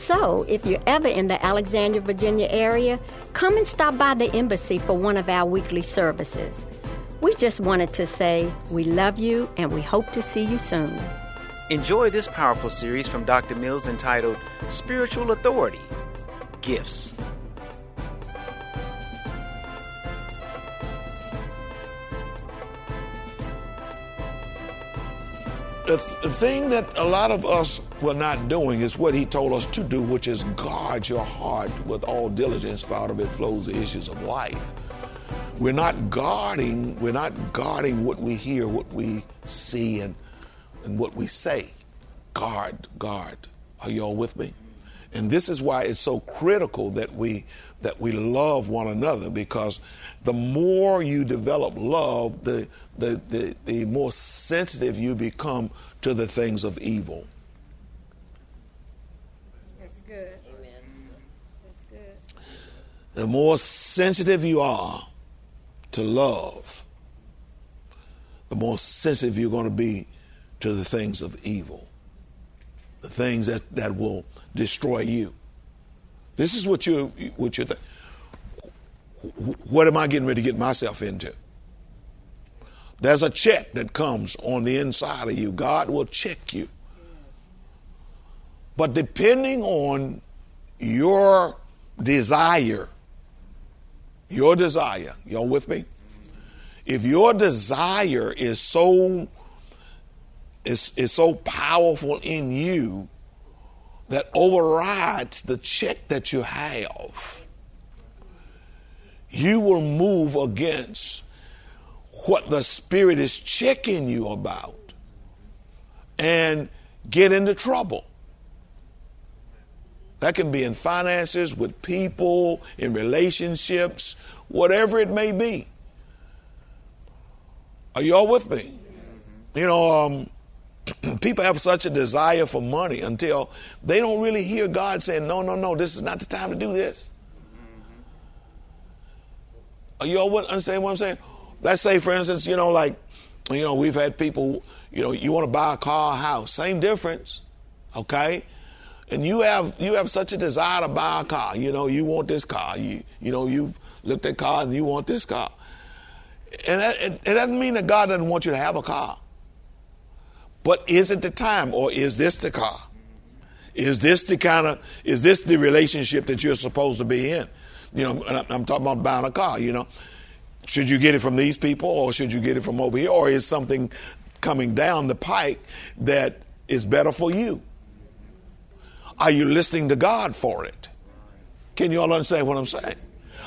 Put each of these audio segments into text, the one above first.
So, if you're ever in the Alexandria, Virginia area, come and stop by the embassy for one of our weekly services. We just wanted to say we love you and we hope to see you soon. Enjoy this powerful series from Dr. Mills entitled Spiritual Authority Gifts. The, the thing that a lot of us were not doing is what he told us to do, which is guard your heart with all diligence, for out of it flows the issues of life. We're not guarding, we're not guarding what we hear, what we see, and, and what we say. Guard, guard. Are y'all with me? And this is why it's so critical that we that we love one another because the more you develop love, the the, the, the more sensitive you become to the things of evil. That's good. Amen. That's good. The more sensitive you are to love, the more sensitive you're going to be to the things of evil, the things that, that will destroy you. This is what you what you think. What am I getting ready to get myself into? There's a check that comes on the inside of you. God will check you. But depending on your desire, your desire, y'all with me? If your desire is so is, is so powerful in you that overrides the check that you have, you will move against what the Spirit is checking you about and get into trouble. That can be in finances, with people, in relationships, whatever it may be. Are you all with me? You know, um, people have such a desire for money until they don't really hear God saying, no, no, no, this is not the time to do this. Are you all understand what I'm saying? Let's say, for instance, you know, like, you know, we've had people, you know, you want to buy a car, a house, same difference, okay? And you have you have such a desire to buy a car. You know, you want this car. You you know, you looked at car and you want this car. And that, it, it doesn't mean that God doesn't want you to have a car. But is it the time or is this the car? Is this the kind of is this the relationship that you're supposed to be in? You know, I'm talking about buying a car. You know, should you get it from these people or should you get it from over here, or is something coming down the pike that is better for you? Are you listening to God for it? Can you all understand what I'm saying?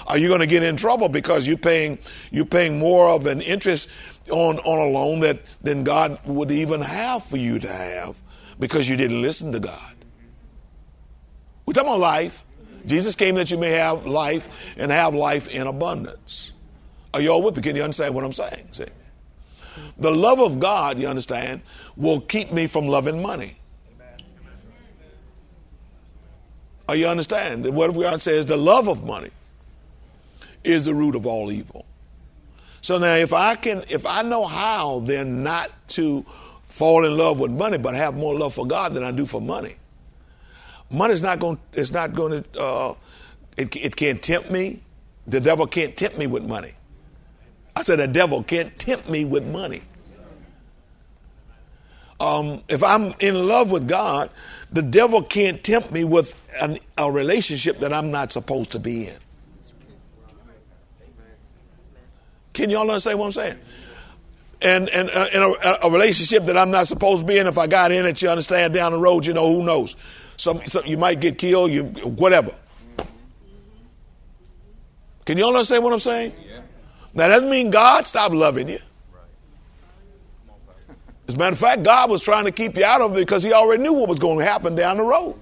Are you going to get in trouble because you're paying you're paying more of an interest on on a loan that than God would even have for you to have because you didn't listen to God? We're talking about life. Jesus came that you may have life and have life in abundance. Are you all with me? Can you understand what I'm saying? See? The love of God, you understand, will keep me from loving money. Are you understand? Word of God says the love of money is the root of all evil. So now if I can if I know how then not to fall in love with money but have more love for God than I do for money. Money's not going it's not going to uh, it, it can't tempt me. The devil can't tempt me with money. I said the devil can't tempt me with money. Um, if I'm in love with God, the devil can't tempt me with an, a relationship that I'm not supposed to be in. Can y'all understand what I'm saying? And and uh, in a, a, relationship that I'm not supposed to be in, if I got in it, you understand, down the road, you know, who knows? Some, some you might get killed, you whatever. Can y'all understand what I'm saying? Yeah. That doesn't mean God stopped loving you. As a matter of fact, God was trying to keep you out of it because He already knew what was going to happen down the road.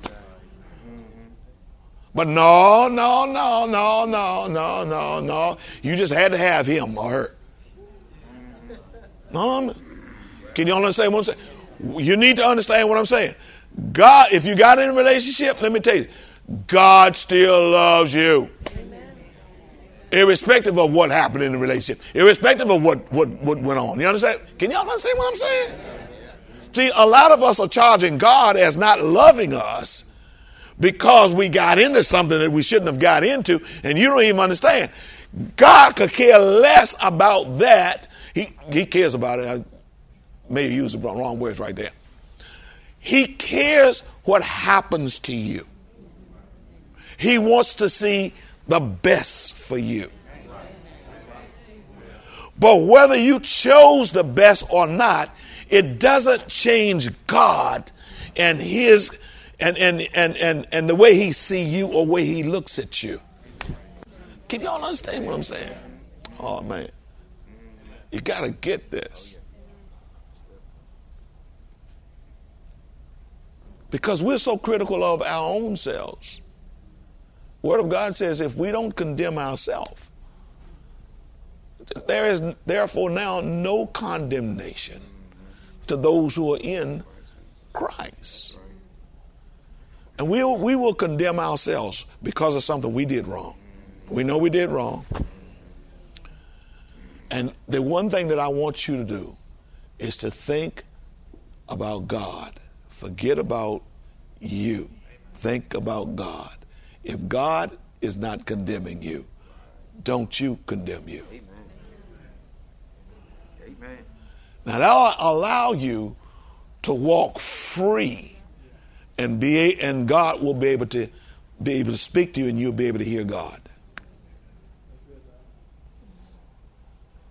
But no, no, no, no, no, no, no, no. You just had to have him or her. No, can you understand what I'm saying? You need to understand what I'm saying. God, if you got in a relationship, let me tell you, God still loves you. Irrespective of what happened in the relationship, irrespective of what, what, what went on. You understand? Can y'all understand what I'm saying? See, a lot of us are charging God as not loving us because we got into something that we shouldn't have got into, and you don't even understand. God could care less about that. He, he cares about it. I may have used the wrong words right there. He cares what happens to you. He wants to see the best for you. But whether you chose the best or not, it doesn't change God and his and, and, and, and, and the way he see you or way he looks at you. Can y'all understand what I'm saying? Oh man. You got to get this. Because we're so critical of our own selves. Word of God says if we don't condemn ourselves, there is therefore now no condemnation to those who are in Christ. And we will, we will condemn ourselves because of something we did wrong. We know we did wrong. And the one thing that I want you to do is to think about God. Forget about you. Think about God. If God is not condemning you, don't you condemn you. Amen. Now that'll allow you to walk free and be and God will be able to be able to speak to you and you'll be able to hear God.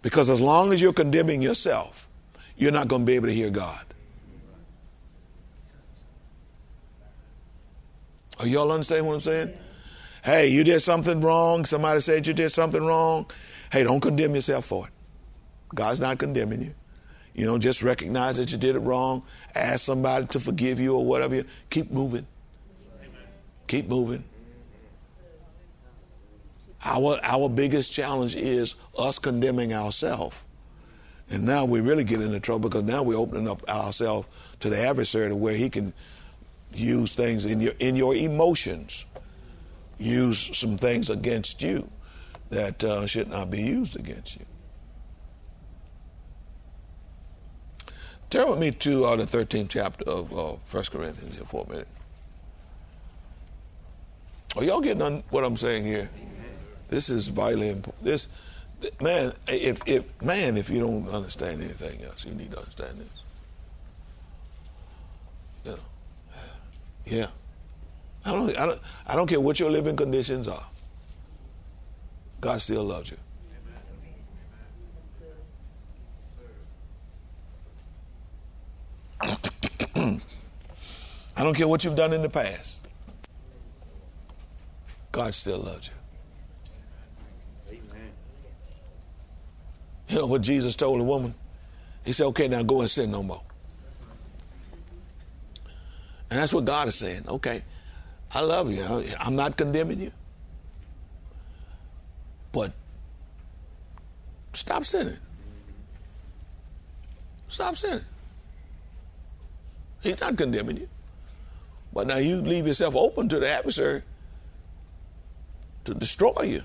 Because as long as you're condemning yourself, you're not going to be able to hear God. Are y'all understand what I'm saying? Hey, you did something wrong. Somebody said you did something wrong. Hey, don't condemn yourself for it. God's not condemning you. You know, just recognize that you did it wrong. Ask somebody to forgive you or whatever. Keep moving. Keep moving. Our, our biggest challenge is us condemning ourselves. And now we really get into trouble because now we're opening up ourselves to the adversary to where he can use things in your in your emotions, use some things against you that uh, should not be used against you. Turn with me to uh, the 13th chapter of uh, 1 Corinthians here for a minute. Are y'all getting on what I'm saying here? This is vitally important. This, man, if, if man, if you don't understand anything else, you need to understand this. Yeah, yeah. I don't, I don't, I don't care what your living conditions are. God still loves you. I don't care what you've done in the past. God still loves you. You know what Jesus told the woman? He said, okay, now go and sin no more. And that's what God is saying. Okay, I love you. I'm not condemning you. But stop sinning. Stop sinning. He's not condemning you. But now you leave yourself open to the adversary to destroy you.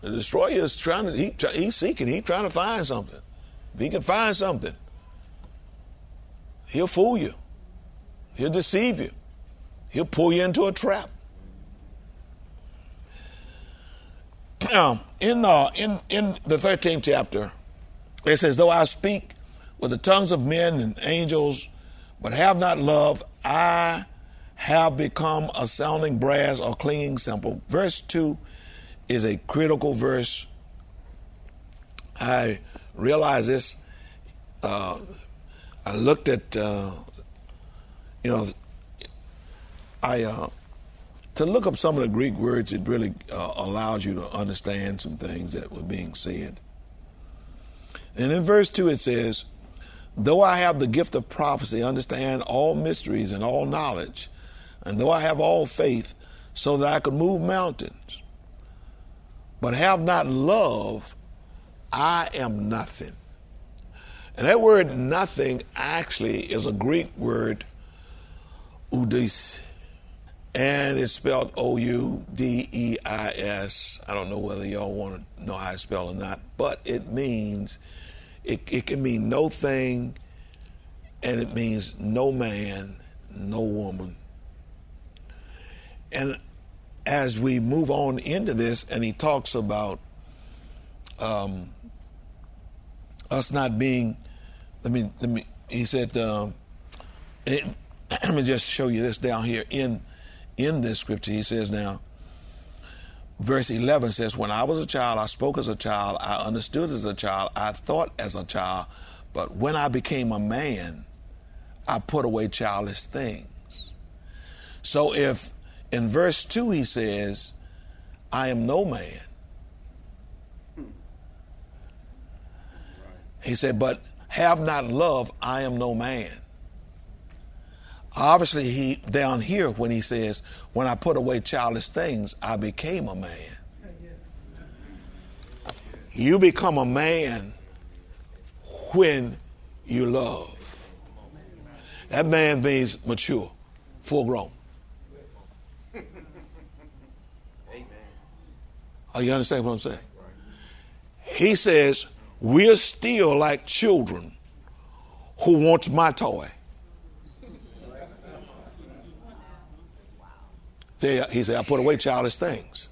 The destroyer is trying to, he, he's seeking, he's trying to find something. If he can find something, he'll fool you. He'll deceive you. He'll pull you into a trap. Now, in the, in, in the 13th chapter, it says, Though I speak with the tongues of men and angels, but have not love, I have become a sounding brass or clinging cymbal. Verse 2 is a critical verse. I realize this. Uh, I looked at, uh, you know, I uh, to look up some of the Greek words. It really uh, allows you to understand some things that were being said. And in verse two, it says, Though I have the gift of prophecy, understand all mysteries and all knowledge, and though I have all faith, so that I could move mountains, but have not love, I am nothing. And that word nothing actually is a Greek word, oudeis, and it's spelled O U D E I S. I don't know whether y'all want to know how it's spelled or not, but it means it, it can mean no thing, and it means no man, no woman. And as we move on into this, and he talks about um, us not being, let me, let me, he said, um, it, let me just show you this down here in in this scripture. He says now, verse 11 says, When I was a child, I spoke as a child, I understood as a child, I thought as a child, but when I became a man, I put away childish things. So if in verse 2 he says, I am no man, he said, but have not love, I am no man. Obviously, he down here when he says, "When I put away childish things, I became a man." You become a man when you love. That man means mature, full grown. Are oh, you understand what I'm saying? He says, We're still like children who wants my toy. He said, I put away childish things.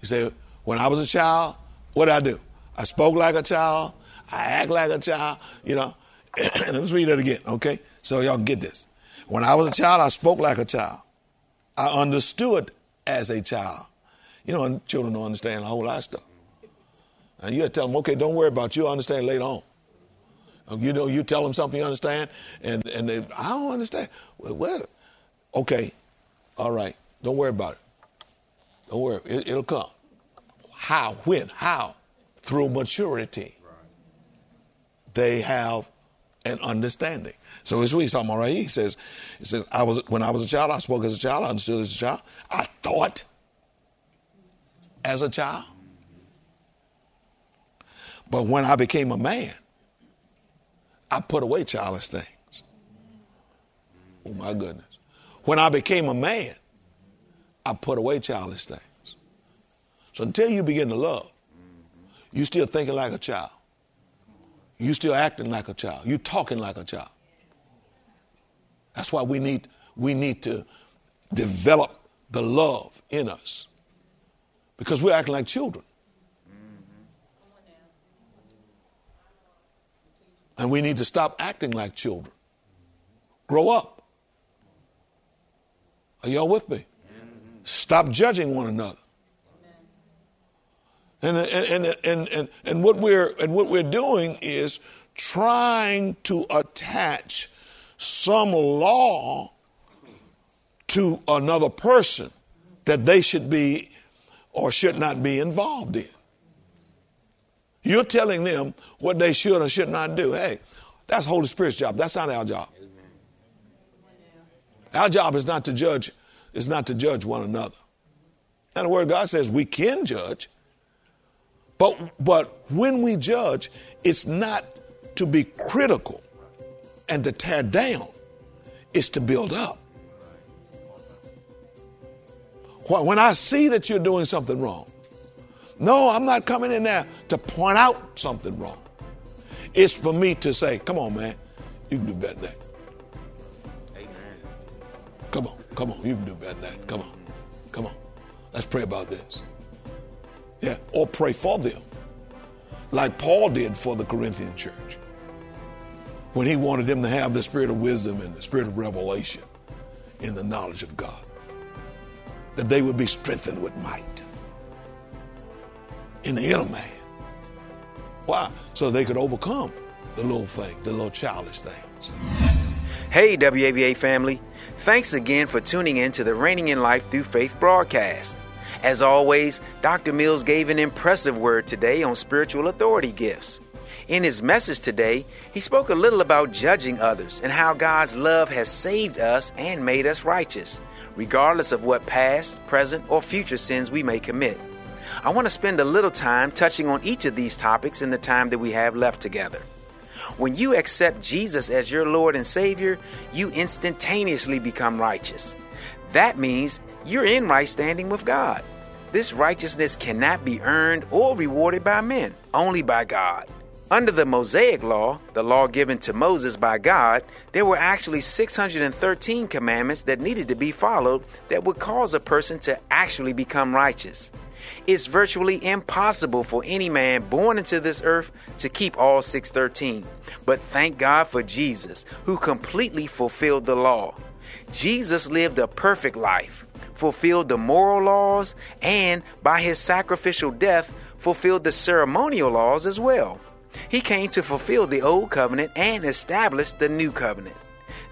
He said, when I was a child, what did I do? I spoke like a child. I act like a child. You know, let's read that again, okay? So y'all get this. When I was a child, I spoke like a child. I understood as a child. You know, children don't understand a whole lot of stuff. And you tell them, okay, don't worry about. You'll understand later on. You know, you tell them something you understand, and, and they, I don't understand. Well, okay, all right. Don't worry about it. Don't worry. It, will come. How? When? How? Through maturity. They have an understanding. So it's what he's talking about right here. He says, he says, I was when I was a child, I spoke as a child, I understood as a child, I thought as a child. But when I became a man, I put away childish things. Oh my goodness. When I became a man, I put away childish things. So until you begin to love, you still thinking like a child. You still acting like a child. You talking like a child. That's why we need we need to develop the love in us. Because we're acting like children. And we need to stop acting like children. Grow up. Are y'all with me? Stop judging one another. And, and, and, and, and, and, what we're, and what we're doing is trying to attach some law to another person that they should be or should not be involved in. You're telling them what they should or should not do. Hey, that's Holy Spirit's job. That's not our job. Our job is not to judge, is not to judge one another. And the word of God says we can judge, but but when we judge, it's not to be critical and to tear down, it's to build up. When I see that you're doing something wrong, no, I'm not coming in there to point out something wrong. It's for me to say, come on, man, you can do better than that. Come on, you can do better than that. Come on, come on. Let's pray about this. Yeah, or pray for them, like Paul did for the Corinthian church when he wanted them to have the spirit of wisdom and the spirit of revelation in the knowledge of God that they would be strengthened with might in the inner man. Why? So they could overcome the little things, the little childish things. Hey, WAVA family. Thanks again for tuning in to the Reigning in Life Through Faith broadcast. As always, Dr. Mills gave an impressive word today on spiritual authority gifts. In his message today, he spoke a little about judging others and how God's love has saved us and made us righteous regardless of what past, present, or future sins we may commit. I want to spend a little time touching on each of these topics in the time that we have left together. When you accept Jesus as your Lord and Savior, you instantaneously become righteous. That means you're in right standing with God. This righteousness cannot be earned or rewarded by men, only by God. Under the Mosaic Law, the law given to Moses by God, there were actually 613 commandments that needed to be followed that would cause a person to actually become righteous. It's virtually impossible for any man born into this earth to keep all 613. But thank God for Jesus, who completely fulfilled the law. Jesus lived a perfect life, fulfilled the moral laws, and by his sacrificial death, fulfilled the ceremonial laws as well. He came to fulfill the old covenant and establish the new covenant.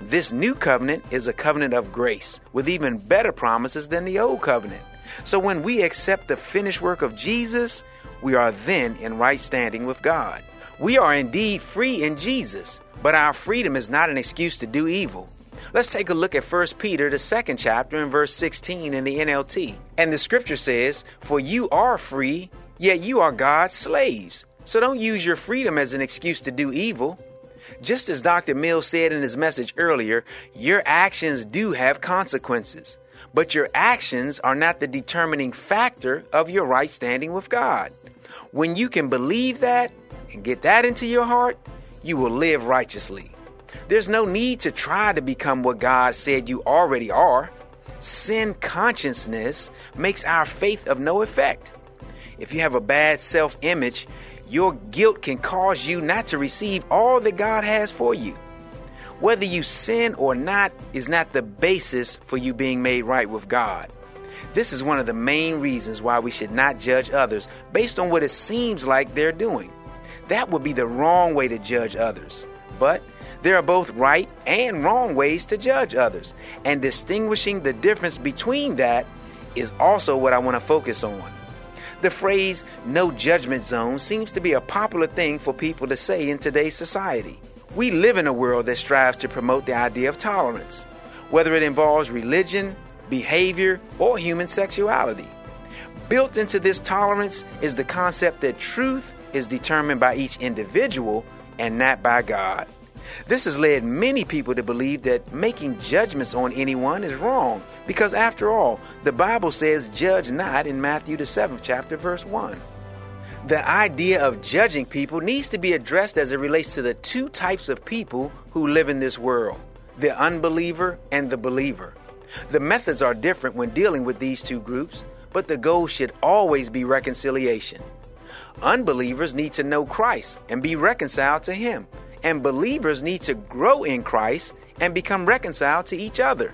This new covenant is a covenant of grace with even better promises than the old covenant. So when we accept the finished work of Jesus, we are then in right standing with God. We are indeed free in Jesus, but our freedom is not an excuse to do evil. Let's take a look at 1 Peter, the second chapter, in verse 16 in the NLT. And the scripture says, For you are free, yet you are God's slaves. So don't use your freedom as an excuse to do evil. Just as Dr. Mills said in his message earlier, your actions do have consequences, but your actions are not the determining factor of your right standing with God. When you can believe that and get that into your heart, you will live righteously. There's no need to try to become what God said you already are. Sin consciousness makes our faith of no effect. If you have a bad self image, your guilt can cause you not to receive all that God has for you. Whether you sin or not is not the basis for you being made right with God. This is one of the main reasons why we should not judge others based on what it seems like they're doing. That would be the wrong way to judge others. But there are both right and wrong ways to judge others, and distinguishing the difference between that is also what I want to focus on. The phrase no judgment zone seems to be a popular thing for people to say in today's society. We live in a world that strives to promote the idea of tolerance, whether it involves religion, behavior, or human sexuality. Built into this tolerance is the concept that truth is determined by each individual and not by God. This has led many people to believe that making judgments on anyone is wrong because after all, the Bible says, judge not in Matthew the 7th chapter, verse 1. The idea of judging people needs to be addressed as it relates to the two types of people who live in this world the unbeliever and the believer. The methods are different when dealing with these two groups, but the goal should always be reconciliation. Unbelievers need to know Christ and be reconciled to Him, and believers need to grow in Christ and become reconciled to each other.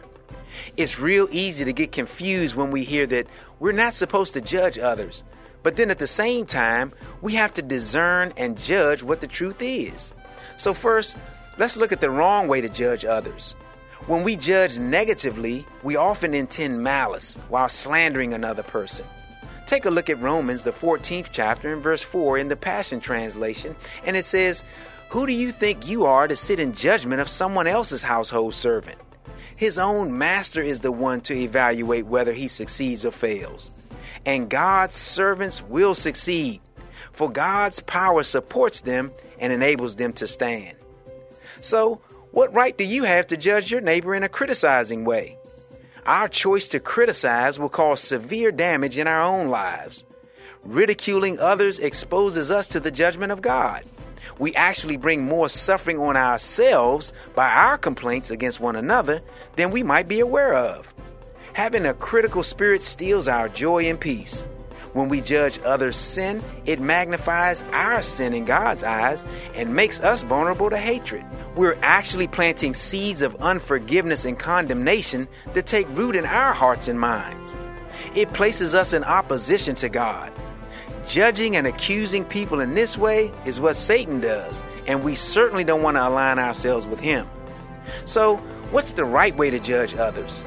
It's real easy to get confused when we hear that we're not supposed to judge others, but then at the same time, we have to discern and judge what the truth is. So, first, let's look at the wrong way to judge others. When we judge negatively, we often intend malice while slandering another person. Take a look at Romans, the 14th chapter, and verse 4 in the Passion Translation, and it says, Who do you think you are to sit in judgment of someone else's household servant? His own master is the one to evaluate whether he succeeds or fails. And God's servants will succeed, for God's power supports them and enables them to stand. So, what right do you have to judge your neighbor in a criticizing way? Our choice to criticize will cause severe damage in our own lives. Ridiculing others exposes us to the judgment of God. We actually bring more suffering on ourselves by our complaints against one another than we might be aware of. Having a critical spirit steals our joy and peace. When we judge others' sin, it magnifies our sin in God's eyes and makes us vulnerable to hatred. We're actually planting seeds of unforgiveness and condemnation that take root in our hearts and minds. It places us in opposition to God. Judging and accusing people in this way is what Satan does, and we certainly don't want to align ourselves with him. So, what's the right way to judge others?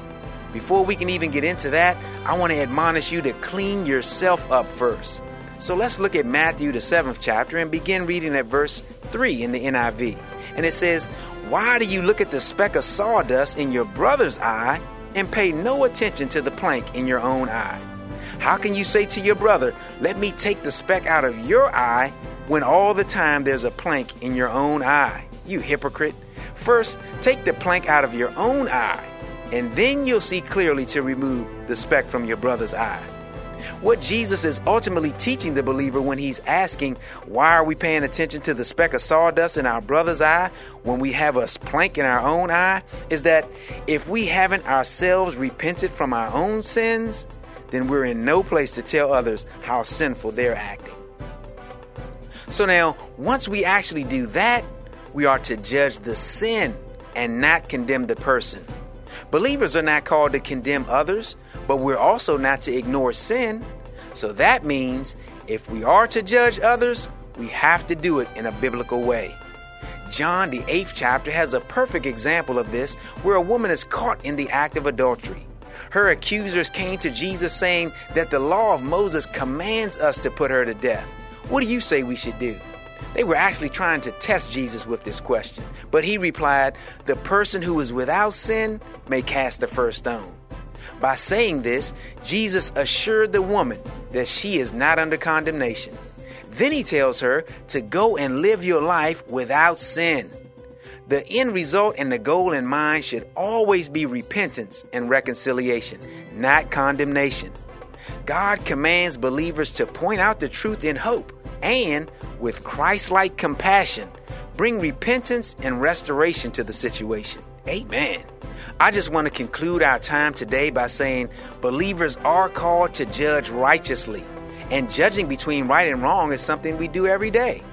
Before we can even get into that, I want to admonish you to clean yourself up first. So let's look at Matthew, the seventh chapter, and begin reading at verse 3 in the NIV. And it says, Why do you look at the speck of sawdust in your brother's eye and pay no attention to the plank in your own eye? How can you say to your brother, Let me take the speck out of your eye, when all the time there's a plank in your own eye? You hypocrite. First, take the plank out of your own eye and then you'll see clearly to remove the speck from your brother's eye. What Jesus is ultimately teaching the believer when he's asking, Why are we paying attention to the speck of sawdust in our brother's eye when we have a plank in our own eye? is that if we haven't ourselves repented from our own sins, then we're in no place to tell others how sinful they're acting. So now, once we actually do that, we are to judge the sin and not condemn the person. Believers are not called to condemn others, but we're also not to ignore sin. So that means if we are to judge others, we have to do it in a biblical way. John, the eighth chapter, has a perfect example of this where a woman is caught in the act of adultery. Her accusers came to Jesus saying that the law of Moses commands us to put her to death. What do you say we should do? They were actually trying to test Jesus with this question, but he replied, The person who is without sin may cast the first stone. By saying this, Jesus assured the woman that she is not under condemnation. Then he tells her to go and live your life without sin. The end result and the goal in mind should always be repentance and reconciliation, not condemnation. God commands believers to point out the truth in hope and with Christ like compassion, bring repentance and restoration to the situation. Amen. I just want to conclude our time today by saying believers are called to judge righteously, and judging between right and wrong is something we do every day.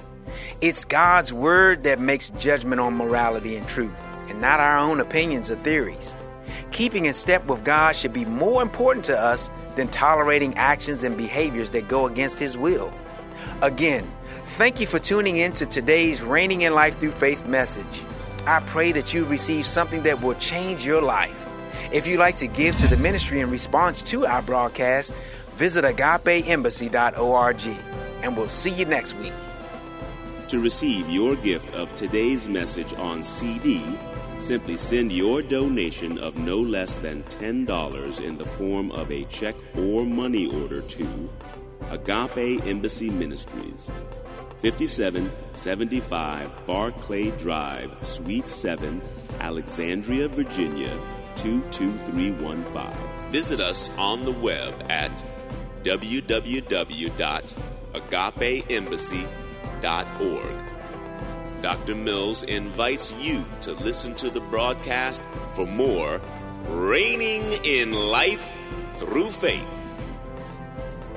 It's God's word that makes judgment on morality and truth, and not our own opinions or theories. Keeping in step with God should be more important to us than tolerating actions and behaviors that go against His will. Again, thank you for tuning in to today's Reigning in Life Through Faith message. I pray that you receive something that will change your life. If you'd like to give to the ministry in response to our broadcast, visit agapeembassy.org and we'll see you next week. To receive your gift of today's message on CD, simply send your donation of no less than $10 in the form of a check or money order to Agape Embassy Ministries, 5775 Barclay Drive, Suite 7, Alexandria, Virginia 22315. Visit us on the web at www.agapeembassy.org. Dr. Mills invites you to listen to the broadcast for more Reigning in Life Through Faith.